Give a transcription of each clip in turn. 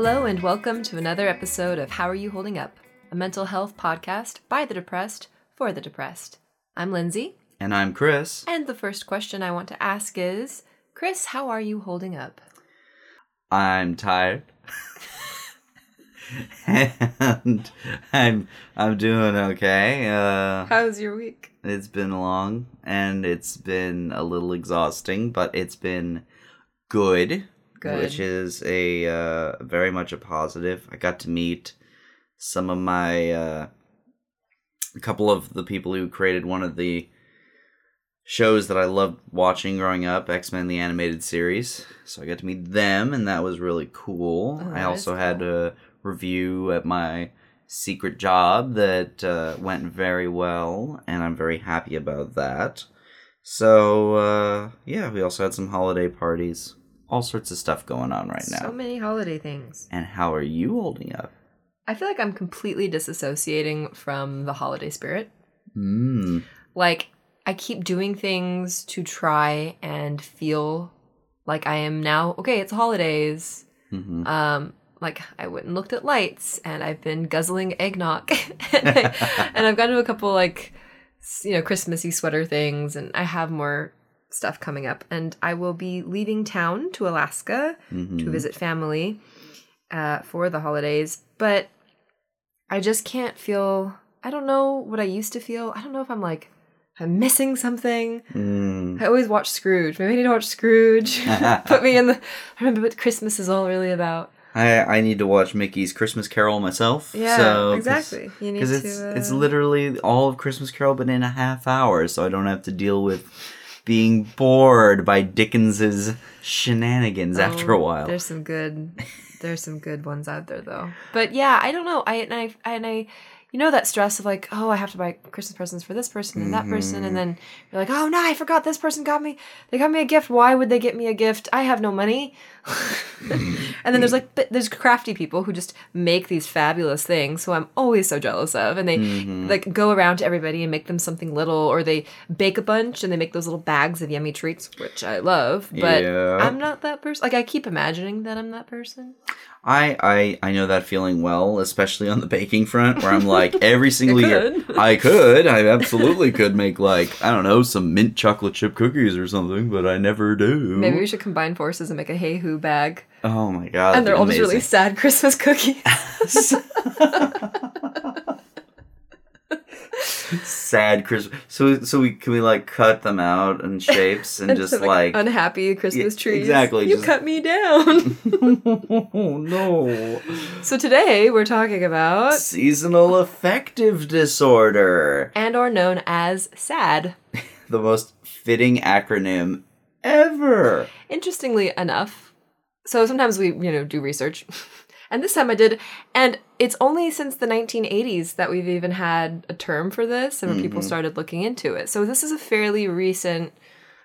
Hello, and welcome to another episode of How Are You Holding Up? A mental health podcast by the depressed for the depressed. I'm Lindsay, And I'm Chris. and the first question I want to ask is Chris, how are you holding up? I'm tired. and I'm I'm doing okay. Uh How's your week? it's been long and it's been a little exhausting, but it's been good. Good. Which is a uh very much a positive. I got to meet some of my uh a couple of the people who created one of the shows that I loved watching growing up, X Men the animated series. So I got to meet them, and that was really cool. Oh, I also is had a review at my secret job that uh, went very well, and I'm very happy about that. So uh, yeah, we also had some holiday parties, all sorts of stuff going on right now. So many holiday things. and how are you holding up? I feel like I'm completely disassociating from the holiday spirit. Mm. Like, I keep doing things to try and feel like I am now, okay, it's holidays. hmm Um, like I went and looked at lights, and I've been guzzling eggnog, and, I, and I've gone to a couple like you know Christmassy sweater things, and I have more stuff coming up, and I will be leaving town to Alaska hmm to visit family uh, for the holidays, but I just can't feel. I don't know what I used to feel. I don't know if I'm like I'm missing something. Mm. I always watch Scrooge. Maybe I need to watch Scrooge. Put me in the. I remember what Christmas is all really about. I I need to watch Mickey's Christmas Carol myself. Yeah, so, exactly. You need Because to. it's uh, it's literally all of Christmas Carol, but in a half hour, so I don't have to deal with being bored by Dickens's shenanigans oh, after a oh, while. There's some good. There's some good ones out there though. But yeah, I don't know. I and I and I. You know that stress of like, oh, I have to buy Christmas presents for this person and that person, Mhm. and then you're like, oh no, I forgot this person got me. They got me a gift. Why would they get me a gift? I have no money. and then there's like, there's crafty people who just make these fabulous things, who I'm always so jealous of, and they Mhm. like go around to everybody and make them something little, or they bake a bunch and they make those little bags of yummy treats, which I love. But Yeah. I'm not that person. Like I keep imagining that I'm that person. I, I I know that feeling well, especially on the baking front, where I'm like every single year could. I could, I absolutely could make like I don't know some mint chocolate chip cookies or something, but I never do. Maybe we should combine forces and make a hey who bag, Oh my god! and they're all just really sad Christmas cookies. sad Christmas. So so we can we like cut them out in shapes and just Instead of, like unhappy Christmas Yeah, trees. exactly, You just- cut me down. oh no so today we're talking about seasonal affective disorder, and or known as SAD. the most fitting acronym ever. Interestingly enough, so sometimes we, you know, do research. And this time I did, and it's only since the 1980s that we've even had a term for this and when people mm-hmm. started looking into it. So this is a fairly recent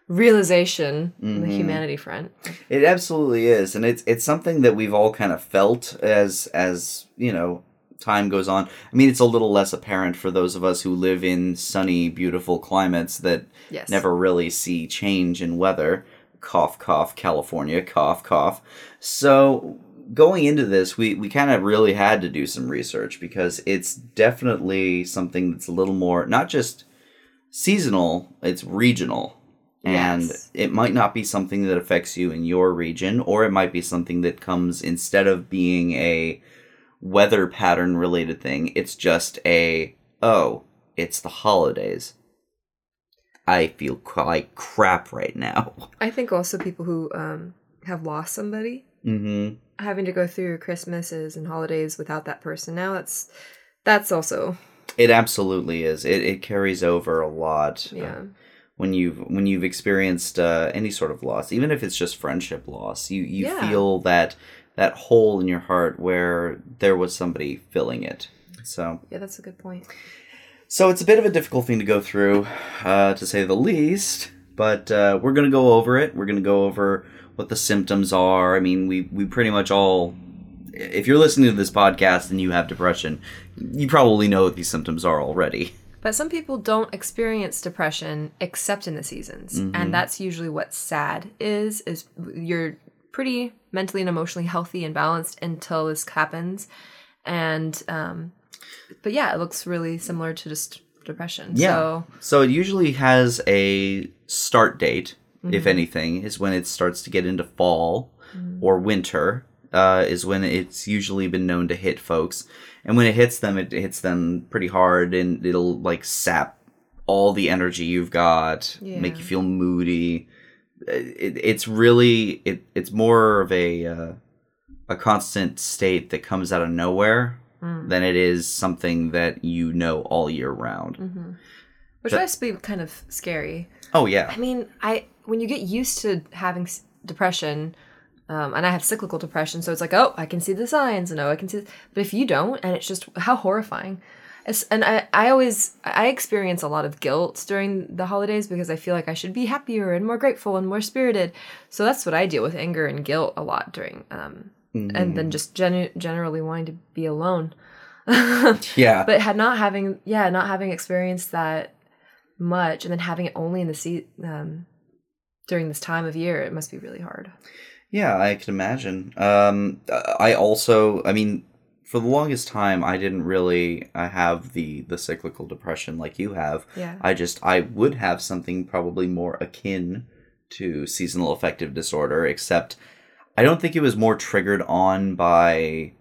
realization on the mm-hmm. humanity front. It absolutely is, and it's it's something that we've all kind of felt as as you know time goes on. I mean, it's a little less apparent for those of us who live in sunny, beautiful climates that Yes. never really see change in weather. Cough, cough, California, cough, cough. So going into this, we, we kind of really had to do some research because it's definitely something that's a little more, not just seasonal, it's regional. And Yes. it might not be something that affects you in your region, or it might be something that comes instead of being a weather pattern related thing, it's just a, oh, it's the holidays. I feel quite crap right now. I think also people who um, have lost somebody Mm-hmm. Having to go through Christmases and holidays without that person now that's that's also It absolutely is. It, it carries over a lot. uh, yeah. when you've when you've experienced uh, any sort of loss, even if it's just friendship loss, you you Yeah. feel that that hole in your heart where there was somebody filling it. So Yeah, that's a good point. so it's a bit of a difficult thing to go through, uh, to say the least. But uh, we're gonna go over it. We're gonna go over what the symptoms are. I mean, we we pretty much all. If you're listening to this podcast and you have depression, you probably know what these symptoms are already. But some people don't experience depression except in the seasons, Mhm. and that's usually what sad is. Is you're pretty mentally and emotionally healthy and balanced until this happens. And um but yeah, it looks really similar to just depression. Yeah. So So it usually has a start date, Mm-hmm. if anything, is when it starts to get into fall or winter. Uh, is when it's usually been known to hit folks, and when it hits them, it hits them pretty hard, and it'll like sap all the energy you've got, make you feel moody. It, it's really it, it's more of a uh, a constant state that comes out of nowhere Mm. than it is something that you know all year round. Mm-hmm. which But- must be kind of scary. Oh yeah. I mean, I when you get used to having s- depression, um, and I have cyclical depression, so it's like, oh, I can see the signs, and oh, I can see. But if you don't, and it's just how horrifying. It's, and I, I always, I experience a lot of guilt during the holidays because I feel like I should be happier and more grateful and more spirited. So that's what I deal with anger and guilt a lot during, um, and then just genu- generally wanting to be alone. Yeah. but had not having yeah not having experienced that much and then having it only in the sea um during this time of year it must be really hard Yeah, I can imagine. Um, I also, I mean, for the longest time, I didn't really uh, have the the cyclical depression like you have. yeah I just, I would have something probably more akin to seasonal affective disorder, except I don't think it was more triggered on by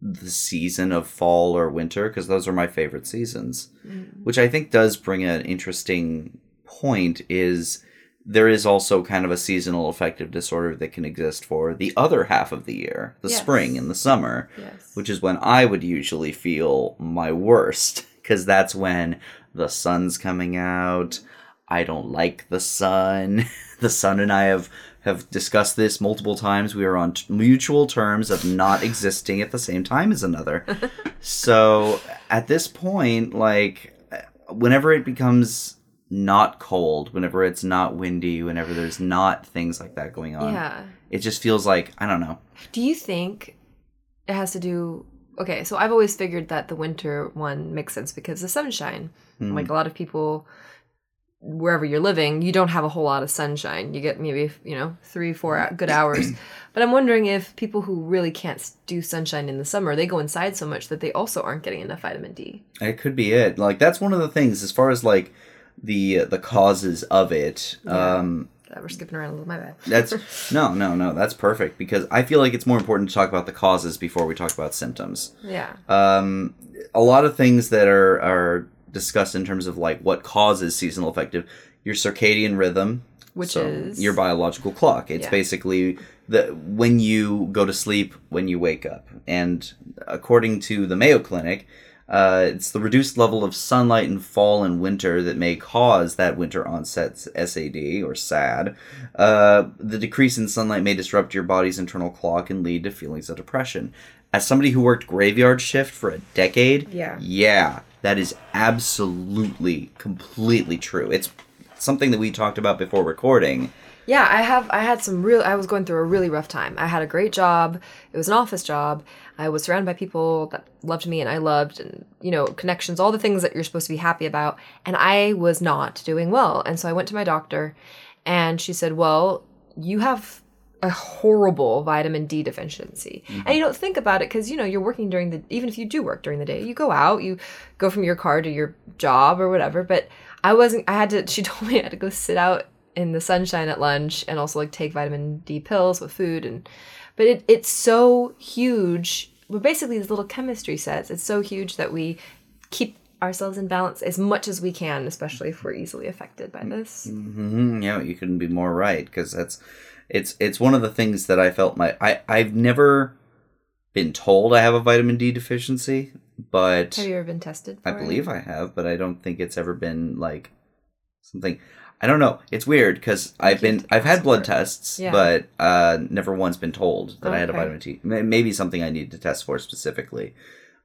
the season of fall or winter because those are my favorite seasons which I think does bring an interesting point is there is also kind of a seasonal affective disorder that can exist for the other half of the year, the Yes. spring and the summer, yes which is when I would usually feel my worst because that's when the sun's coming out. I don't like the sun. the sun and I have have discussed this multiple times. We are on t- mutual terms of not existing at the same time as another. so at this point, like whenever it becomes not cold, whenever it's not windy, whenever there's not things like that going on, yeah. It just feels like I don't know. do you think it has to do okay so i've always figured that the winter one makes sense because the sunshine. Hmm. like a lot of people wherever you're living you don't have a whole lot of sunshine. You get maybe you know three four good hours. But i'm wondering if people who really can't do sunshine in the summer they go inside so much that they also aren't getting enough vitamin d. It could be it. Like that's one of the things as far as like the the causes of it. Yeah. Um Uh, we're skipping around a little my bad that's no, no, no, that's perfect because I feel like it's more important to talk about the causes before we talk about symptoms. yeah Um a lot of things that are are discussed in terms of like what causes seasonal affective your circadian rhythm Which so is- your biological clock it's Yeah. basically the when you go to sleep when you wake up and according to the mayo clinic uh, it's the reduced level of sunlight in fall and winter that may cause that winter onset SAD or SAD. Uh, the decrease in sunlight may disrupt your body's internal clock and lead to feelings of depression. As somebody who worked graveyard shift for a decade, Yeah. yeah, that is absolutely, completely true. It's something that we talked about before recording. Yeah, I have. I had some real. I was going through a really rough time. I had a great job. It was an office job. I was surrounded by people that loved me and I loved, and you know, connections, all the things that you're supposed to be happy about. And I was not doing well. And so I went to my doctor, and she said, "Well, you have a horrible vitamin D deficiency." And you mm-hmm. don't think about it because you know you're working during the. Even if you do work during the day, you go out, you go from your car to your job or whatever. But I wasn't. I had to. She told me I had to go sit out in the sunshine at lunch and also like take vitamin D pills with food and but it, it's so huge we're basically these little chemistry sets it's so huge that we keep ourselves in balance as much as we can especially if we're easily affected by this hmm Yeah, you couldn't be more right because that's it's it's one of the things that I felt my I I've never been told I have a vitamin D deficiency, but have you ever been tested I for it? believe I have, but I don't think it's ever been like something. I don't know. It's weird because I've been I've had blood tests, Yeah. but uh, never once been told that I had a vitamin D. Maybe something I need to test for specifically.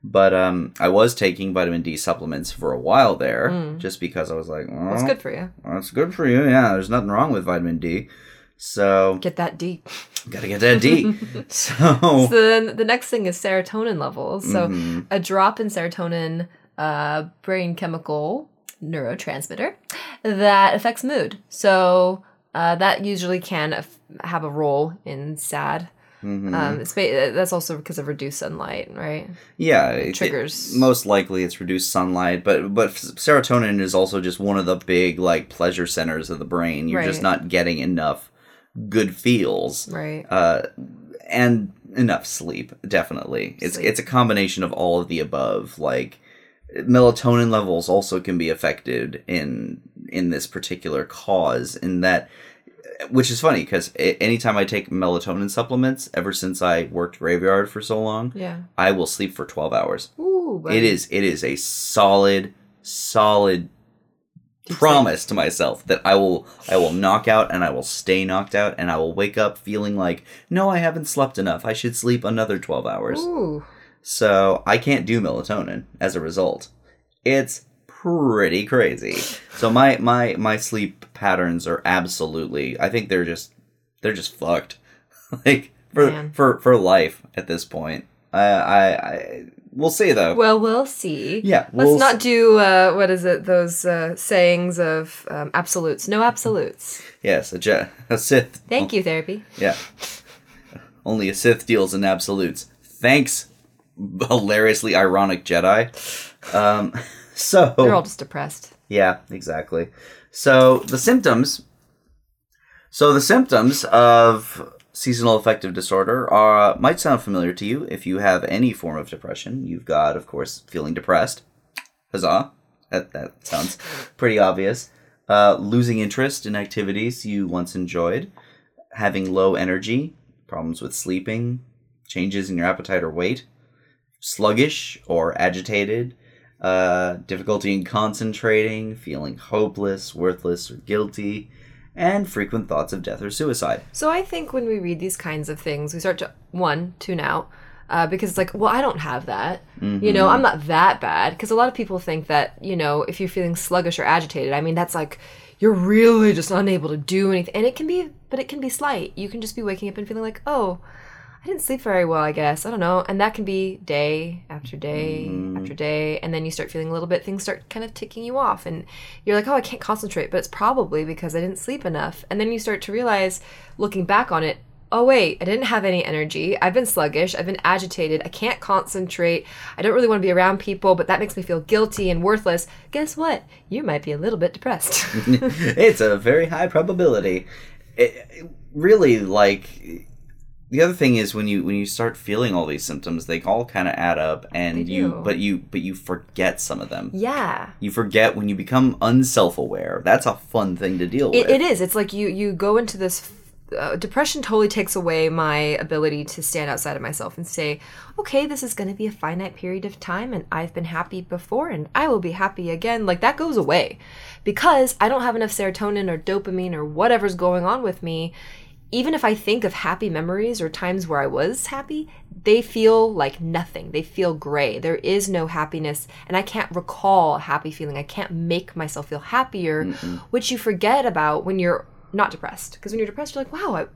But um, I was taking vitamin D supplements for a while there, just because I was like, well, "That's good for you That's good for you. Yeah, there's nothing wrong with vitamin D. So get that D gotta get that D. so so then the next thing is serotonin levels so Mhm. a drop in serotonin uh, brain chemical neurotransmitter that affects mood so Uh, that usually can af- have a role in SAD. Mhm. Um, ba- that's also because of reduced sunlight, right? yeah, it- it- triggers. most likely, it's reduced sunlight, but but serotonin is also just one of the big like pleasure centers of the brain. You're just not getting enough good feels. Right. uh, and enough sleep. Definitely, it's it's a combination of all of the above. Like melatonin levels also can be affected in in this particular cause. In that, which is funny because anytime I take melatonin supplements, ever since I worked graveyard for so long, Yeah. I will sleep for twelve hours. Ooh. buddy. It is it is a solid solid Deep promise to myself that I will I will knock out and I will stay knocked out and I will wake up feeling like no I haven't slept enough I should sleep another 12 hours. Ooh. So I can't do melatonin as a result. It's pretty crazy. So my my my sleep patterns are absolutely I think they're just they're just fucked. like for Man. for for life at this point. I I, I we'll see though. Well, we'll see. yeah, Let's not do uh, what is it? Those uh, sayings of um, absolutes. No absolutes. Yes, a, Je- a Sith. Thank you, therapy. Yeah. Only a Sith deals in absolutes. Thanks, hilariously ironic Jedi. Um, so They're all just depressed. yeah, exactly. So the symptoms. So the symptoms of seasonal affective disorder are might sound familiar to you if you have any form of depression. You've got, of course, feeling depressed. Huzzah! That that sounds pretty obvious. Uh, losing interest in activities you once enjoyed, having low energy, problems with sleeping, changes in your appetite or weight, sluggish or agitated, uh, difficulty in concentrating, feeling hopeless, worthless, or guilty, and frequent thoughts of death or suicide. So I think when we read these kinds of things, we start to one tune out uh, because it's like, well, I don't have that. You know, I'm not that bad. Because a lot of people think that you know, if you're feeling sluggish or agitated, I mean, that's like you're really just unable to do anything, and it can be, but it can be slight. You can just be waking up and feeling like, oh. I didn't sleep very well, I guess. I don't know. And that can be day after day mm-hmm. after day. And then you start feeling a little bit, things start kind of ticking you off. And you're like, oh, I can't concentrate. But it's probably because I didn't sleep enough. And then you start to realize, looking back on it, oh, wait, I didn't have any energy. I've been sluggish. I've been agitated. I can't concentrate. I don't really want to be around people, but that makes me feel guilty and worthless. Guess what? You might be a little bit depressed. it's a very high probability. It, it really, like the other thing is when you when you start feeling all these symptoms, they all kind of add up, and you but you but you forget some of them. yeah. You forget when you become unself-aware. That's a fun thing to deal It, with. it is. It's like you you go into this. Uh, depression totally takes away my ability to stand outside of myself and say, okay, this is going to be a finite period of time, and I've been happy before, and I will be happy again. Like that goes away because I don't have enough serotonin or dopamine or whatever's going on with me. Even if I think of happy memories or times where I was happy, they feel like nothing. They feel gray. There is no happiness, and I can't recall a happy feeling. I can't make myself feel happier, which you forget about when you're not depressed. Because when you're depressed, you're like, wow, I,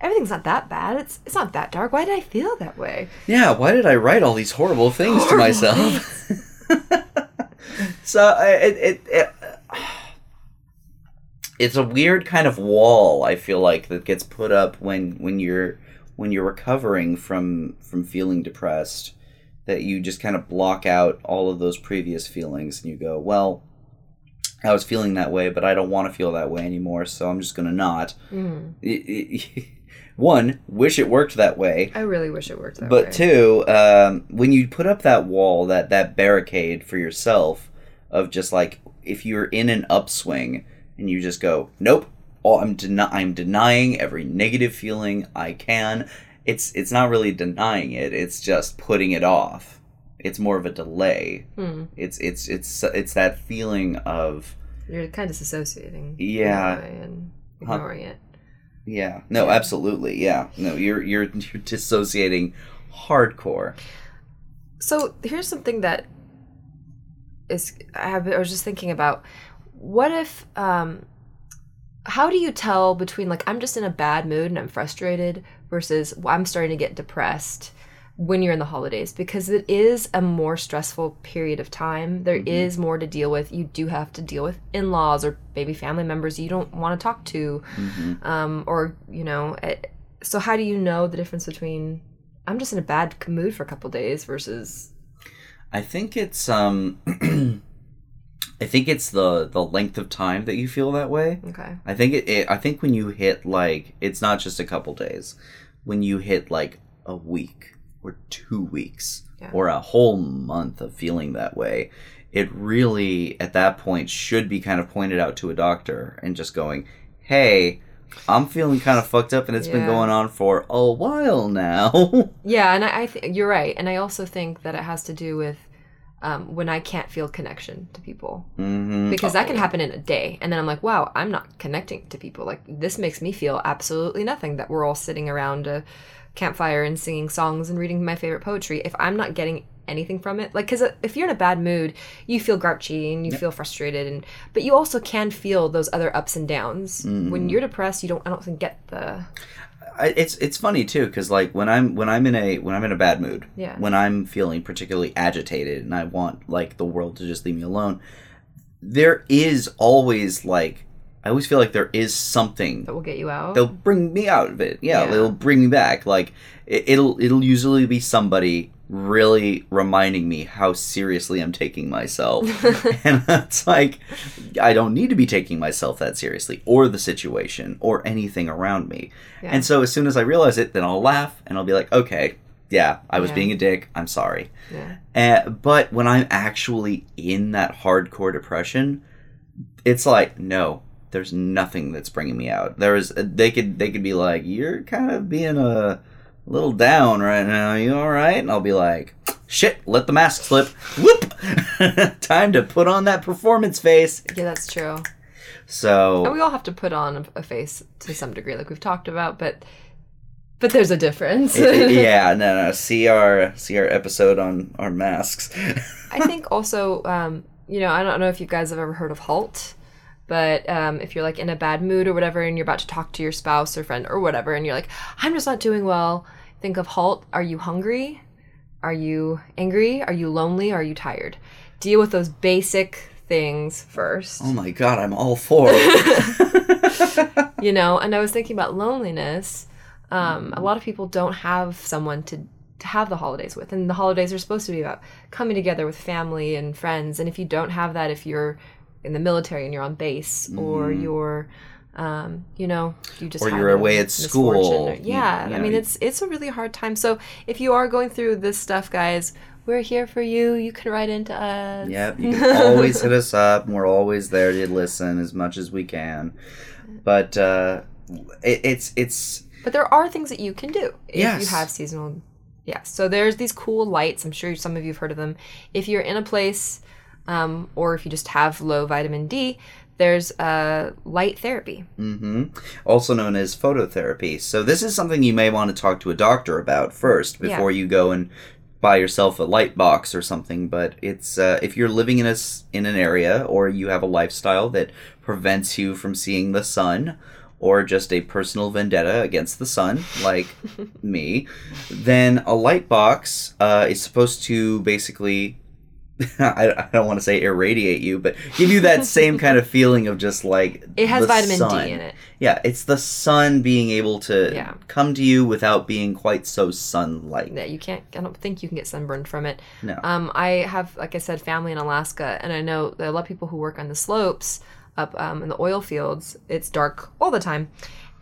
everything's not that bad. It's it's not that dark. Why did I feel that way? Yeah, why did I write all these horrible things to myself? so it, it, it it's a weird kind of wall I feel like that gets put up when when you're when you're recovering from from feeling depressed that you just kind of block out all of those previous feelings and you go, well, I was feeling that way, but I don't want to feel that way anymore, so I'm just going to not. Mm. It- it- one, wish it worked that way. I really wish it worked that But way. two, um, when you put up that wall, that that barricade for yourself of just like if you're in an upswing and you just go, nope, I'm deni- I'm denying every negative feeling I can. It's it's not really denying it. It's just putting it off. It's more of a delay. Hmm. It's it's it's it's that feeling of You're kind of disassociating. Yeah. in a way And Huh. ignoring it. yeah, no, Yeah. absolutely, yeah, no, you're you're you're dissociating hardcore. So here's something that is I, have, I was just thinking about. What if um, how do you tell between like I'm just in a bad mood and I'm frustrated versus well, I'm starting to get depressed when you're in the holidays because it is a more stressful period of time. There is more to deal with. You do have to deal with in laws or maybe family members you don't want to talk to. Um, or, you know, it, so how do you know the difference between I'm just in a bad mood for a couple days versus I think it's um I think it's the the length of time that you feel that way. okay. I think it, it I think when you hit like it's not just a couple days. When you hit like a week or 2 weeks Yeah. or a whole month of feeling that way, it really at that point should be kind of pointed out to a doctor and just going, "Hey, I'm feeling kind of fucked up and it's been going on for a while now." Yeah, and I, I think you're right, and I also think that it has to do with um, when I can't feel connection to people hmm because that can happen in a day, and then I'm like, wow, I'm not connecting to people. Like this makes me feel absolutely nothing. That we're all sitting around a campfire and singing songs and reading my favorite poetry. If I'm not getting anything from it, like because if you're in a bad mood, you feel grouchy and you feel frustrated, and but you also can feel those other ups and downs. When you're depressed, you don't. I don't think get the I, it's it's funny too because like when I'm when I'm in a when I'm in a bad mood, Yeah. when I'm feeling particularly agitated and I want like the world to just leave me alone, there is always like I always feel like there is something that will get you out. they'll bring me out of it. Yeah, Yeah. they'll bring me back. Like it, it'll it'll usually be somebody really reminding me how seriously I'm taking myself. and it's like I don't need to be taking myself that seriously or the situation or anything around me. Yeah. And so as soon as I realize it, then I'll laugh and I'll be like, "Okay, yeah, I was Yeah. being a dick. I'm sorry." yeah. Uh, but when I'm actually in that hardcore depression, it's like no, there's nothing that's bringing me out. There is they could they could be like you're kind of being a little down right now. You all right? And I'll be like, shit, let the mask slip. Whoop! Time to put on that performance face. Yeah, that's true. And So we all have to put on a, a face to some degree, like we've talked about, but but there's a difference. yeah, no, no. See our see our episode on our masks. I think also, um, you know, I don't know if you guys have ever heard of Halt, but um, if you're like in a bad mood or whatever, and you're about to talk to your spouse or friend or whatever, and you're like, I'm just not doing well. Think of Halt. Are you hungry? Are you angry? Are you lonely? Are you tired? Deal with those basic things first. oh my god, I'm all for it. you know and i was thinking about loneliness um, a lot of people don't have someone to, to have the holidays with and the holidays are supposed to be about coming together with family and friends and if you don't have that if you're in the military and you're on base or you're um, you know you just Or you're away at school. or- yeah i mean it's it's a really hard time so if you are going through this stuff guys we're here for you you can write into us Yep, you can always hit us up. and We're always there to listen as much as we can. But uh, it, it's it's But there are things that you can do if Yes. you have seasonal. Yeah. So there's these cool lights. I'm sure some of you have heard of them. If you're in a place, um, or if you just have low vitamin D, there's uh, light therapy. hmm also known as phototherapy. So this is something you may want to talk to a doctor about first before you go and buy yourself a light box or something. But it's uh, if you're living in a in an area or you have a lifestyle that prevents you from seeing the sun. Or just a personal vendetta against the sun, like me, then a light box uh, is supposed to basically I, I don't want to say irradiate you, but give you that same kind of feeling of just like It has vitamin sun. D in it. Yeah, it's the sun being able to Yeah. come to you without being quite so sunlight. That you can't. I don't think you can get sunburned from it. No. Um, I have, like I said, family in Alaska, and I know that a lot of people who work on the slopes up um, in the oil fields. It's dark all the time,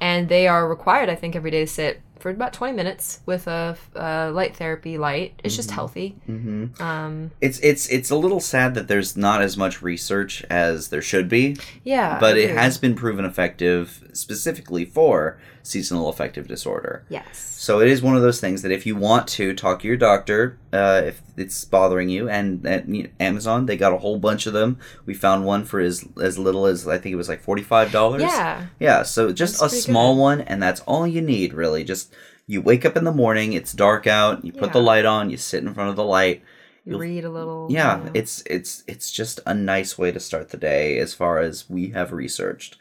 and they are required, I think, every day to sit for about 20 minutes with a, uh light therapy light. It's just healthy. hmm Um, It's it's it's a little sad that there's not as much research as there should be, yeah, but it has been proven effective specifically for seasonal affective disorder. Yes. So it is one of those things that if you want to talk to your doctor, uh, if it's bothering you, and at you know, Amazon they got a whole bunch of them. We found one for as as little as I think it was like forty five dollars. Yeah. Yeah, so just That's a small good. one, and that's all you need, really. Just you wake up in the morning, it's dark out, you put the light on, you sit in front of the light. You You'll- read a little. Yeah, you know. it's it's it's just a nice way to start the day, as far as we have researched.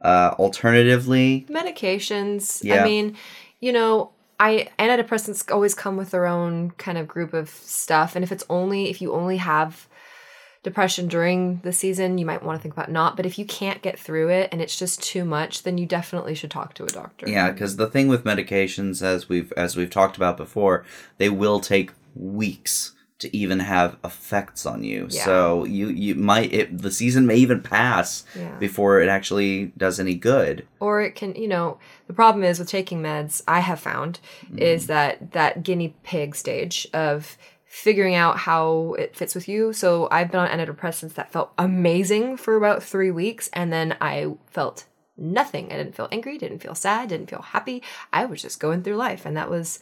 Uh, alternatively, medications. Yeah. I mean, you know, I antidepressants always come with their own kind of group of stuff, and if it's only if you only have depression during the season, you might want to think about not. But if you can't get through it and it's just too much, then you definitely should talk to a doctor. Yeah, because the thing with medications, as we've as we've talked about before, they will take weeks to even have effects on you. Yeah. So you you might it, the season may even pass Yeah. before it actually does any good. or it can you know the problem is with taking meds i have found is mm-hmm. that that guinea pig stage of figuring out how it fits with you so i've been on antidepressants that felt amazing for about three weeks and then i felt nothing i didn't feel angry didn't feel sad didn't feel happy i was just going through life and that was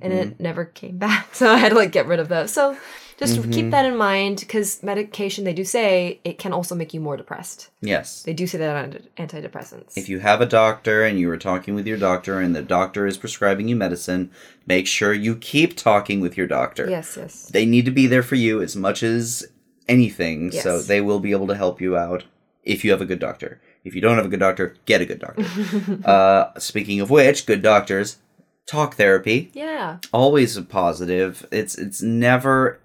and it mm-hmm. never came back so i had to like get rid of those so just mm-hmm. keep that in mind because medication they do say it can also make you more depressed Yes. they do say that on antidepressants If you have a doctor and you are talking with your doctor and the doctor is prescribing you medicine, make sure you keep talking with your doctor. Yes, yes. They need to be there for you as much as anything, yes. so they will be able to help you out if you have a good doctor. If you don't have a good doctor, get a good doctor. uh, speaking of which, good doctors, talk therapy, Yeah. always a positive. It's it's never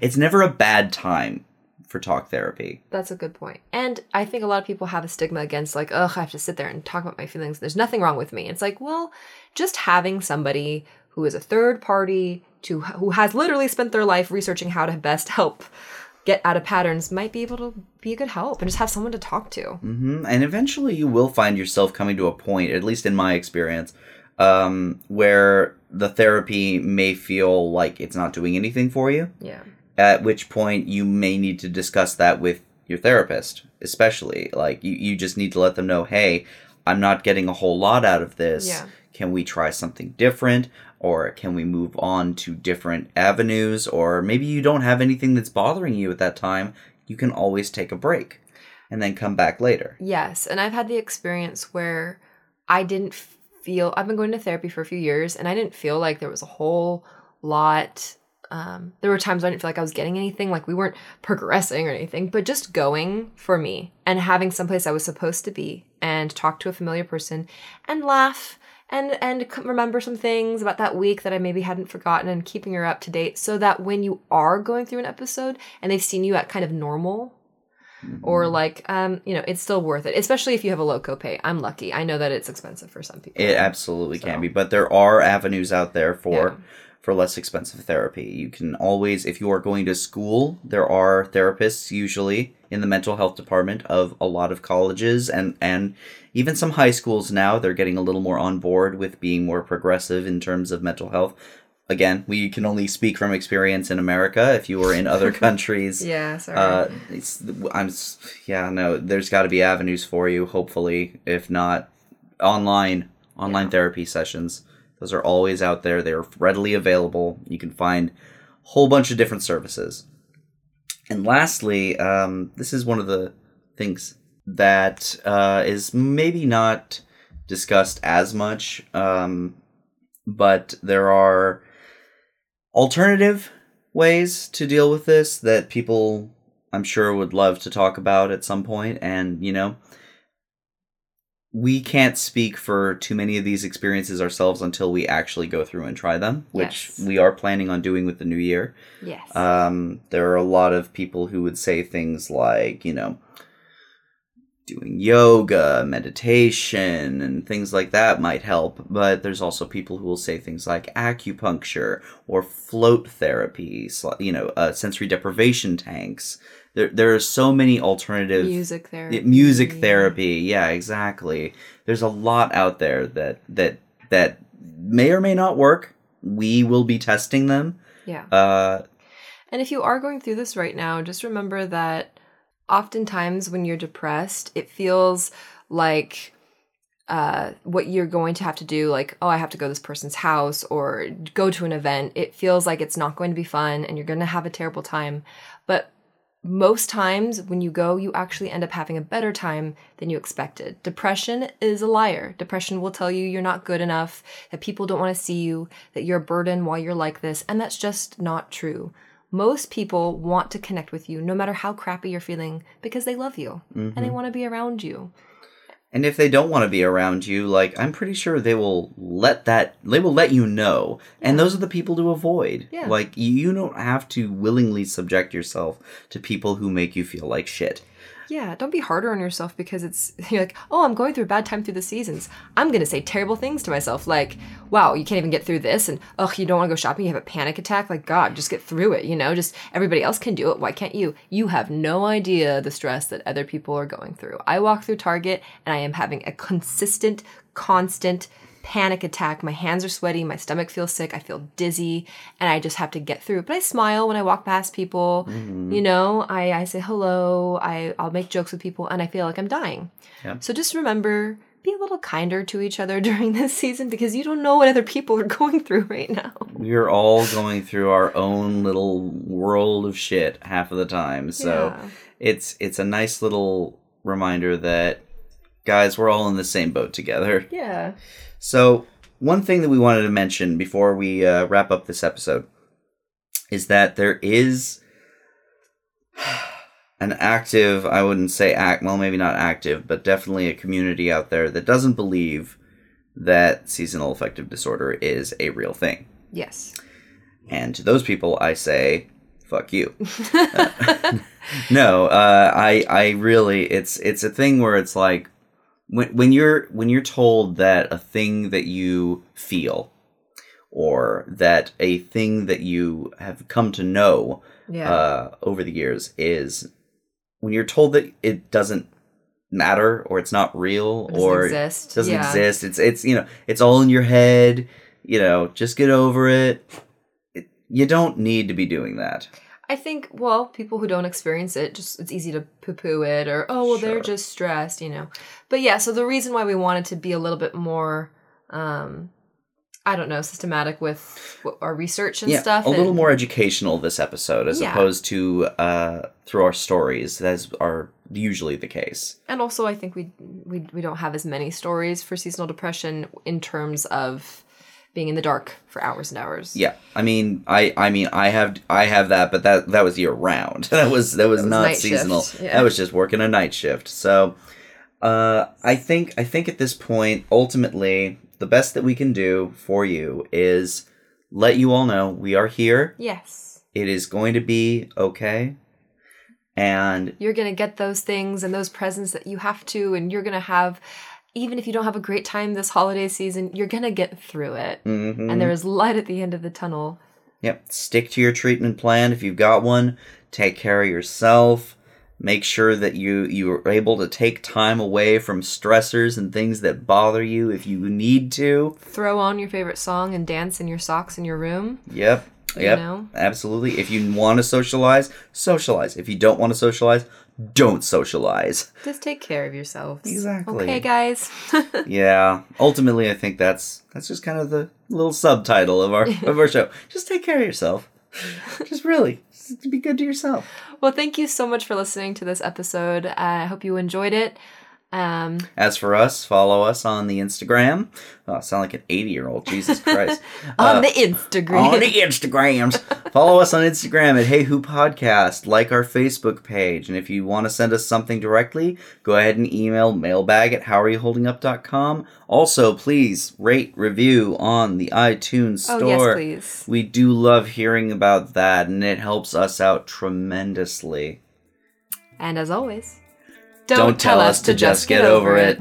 it's never a bad time for talk therapy. That's a good point. And I think a lot of people have a stigma against like, ugh, I have to sit there and talk about my feelings. There's nothing wrong with me. It's like, well, just having somebody who is a third party to who has literally spent their life researching how to best help get out of patterns might be able to be a good help and just have someone to talk to. hmm And eventually you will find yourself coming to a point, at least in my experience, um, where the therapy may feel like it's not doing anything for you. Yeah. At which point you may need to discuss that with your therapist, especially. Like you, you just need to let them know, hey, I'm not getting a whole lot out of this. Yeah. Can we try something different? Or can we move on to different avenues? Or maybe you don't have anything that's bothering you at that time. You can always take a break and then come back later. Yes, and I've had the experience where I didn't feel I've been going to therapy for a few years and I didn't feel like there was a whole lot um, there were times I didn't feel like I was getting anything, like we weren't progressing or anything, but just going for me and having someplace I was supposed to be and talk to a familiar person and laugh and and remember some things about that week that I maybe hadn't forgotten and keeping her up to date so that when you are going through an episode and they've seen you at kind of normal or like um you know it's still worth it especially if you have a low copay. I'm lucky. I know that it's expensive for some people. It absolutely So- can be, but there are avenues out there for Yeah. For less expensive therapy. You can always, if you are going to school, there are therapists usually in the mental health department of a lot of colleges and and even some high schools now. They're getting a little more on board with being more progressive in terms of mental health. Again, we can only speak from experience in America. If you were in other countries, yeah sorry uh, it's, I'm yeah no. There's got to be avenues for you. Hopefully, if not online online Yeah. therapy sessions, those are always out there. They're readily available. You can find a whole bunch of different services. And lastly, um, this is one of the things that uh, is maybe not discussed as much, um, but there are alternative ways to deal with this that people I'm sure would love to talk about at some point and you know we can't speak for too many of these experiences ourselves until we actually go through and try them which Yes. we are planning on doing with the new year yes um, there are a lot of people who would say things like, you know, doing yoga, meditation, and things like that might help. But there's also people who will say things like acupuncture or float therapy, you know, uh, sensory deprivation tanks. There, there are so many alternative music therapy yeah, music therapy. Yeah, exactly. There's a lot out there that that that may or may not work. We will be testing them. yeah Uh, and if you are going through this right now just remember that oftentimes when you're depressed it feels like uh, what you're going to have to do, like, oh, I have to go to this person's house or go to an event, it feels like it's not going to be fun and you're going to have a terrible time. But most times when you go, you actually end up having a better time than you expected. Depression is a liar. Depression will tell you you're not good enough, that people don't want to see you, that you're a burden while you're like this, and that's just not true. Most people want to connect with you no matter how crappy you're feeling because they love you and they mm-hmm. want to be around you. And if they don't want to be around you, like I'm pretty sure they will let that they will let you know. And those are the people to avoid. Yeah. Like you don't have to willingly subject yourself to people who make you feel like shit. Yeah, don't be harder on yourself because it's you're like, oh, I'm going through a bad time through the seasons. I'm gonna say terrible things to myself, like, wow, you can't even get through this, and oh, you don't want to go shopping, you have a panic attack. Like, God, just get through it. You know, just everybody else can do it. Why can't you? You have no idea the stress that other people are going through. I walk through Target and I am having a consistent, constant panic attack. My hands are sweaty, my stomach feels sick, I feel dizzy, and I just have to get through it. But I smile when I walk past people. Mm-hmm. You know, I, I say hello, I, I'll make jokes with people, and I feel like I'm dying. Yeah. So just remember be a little kinder to each other during this season because you don't know what other people are going through right now. We're all going through our own little world of shit half of the time. So Yeah. it's it's a nice little reminder that guys, we're all in the same boat together. Yeah. So, one thing that we wanted to mention before we uh, wrap up this episode is that there is an active, I wouldn't say act, well, maybe not active, but definitely a community out there that doesn't believe that seasonal affective disorder is a real thing. Yes. And to those people, I say, fuck you. no, uh, I I really it's it's a thing where it's like when when you're when you're told that a thing that you feel or that a thing that you have come to know Yeah. uh, over the years is when you're told that it doesn't matter or it's not real It or exist. doesn't Yeah. exist it's it's you know it's all in your head you know just get over it. it you don't need to be doing that I think, well, people who don't experience it, just it's easy to poo poo it or, oh, well, they're just stressed, you know. But yeah, so the reason why we wanted to be a little bit more, um, I don't know, systematic with our research and yeah, stuff. a little more educational this episode as Yeah. opposed to uh, through our stories. That's are usually the case. And also, I think we, we we don't have as many stories for seasonal depression in terms of being in the dark for hours and hours. Yeah, I mean, I I mean, I have I have that, but that that was year round. That was that was, That was not seasonal. yeah. That was just working a night shift. So, uh, I think I think at this point, ultimately, the best that we can do for you is let you all know we are here. Yes. It is going to be okay, and You're going to get those things and those presents that you have to, and you're going to have, even if you don't have a great time this holiday season, you're going to get through it. mhm. And there is light at the end of the tunnel. Yep. Stick to your treatment plan if you've got one. Take care of yourself. Make sure that you you are able to take time away from stressors and things that bother you if you need to. Throw on your favorite song and dance in your socks in your room. Yep. You Yep. know? Absolutely. If you want to socialize, socialize. If you don't want to socialize, don't socialize. Just take care of yourselves. Exactly. Okay, guys. Yeah. Ultimately, I think that's that's just kind of the little subtitle of our of our show. Just take care of yourself. Just really, just be good to yourself. well, thank you so much for listening to this episode. I hope you enjoyed it. Um, As for us, follow us on the Instagram. Oh, I sound like an 80 year old. Jesus Christ. on Uh, the Instagram. on the Instagrams. follow us on Instagram at Hey Who Podcast. Like our Facebook page. And if you want to send us something directly, go ahead and email mailbag at howareyouholdingup.com. Also, please rate, review on the iTunes store. oh, yes, please. We do love hearing about that, and it helps us out tremendously. And as always, Don't, tell us to just get over it.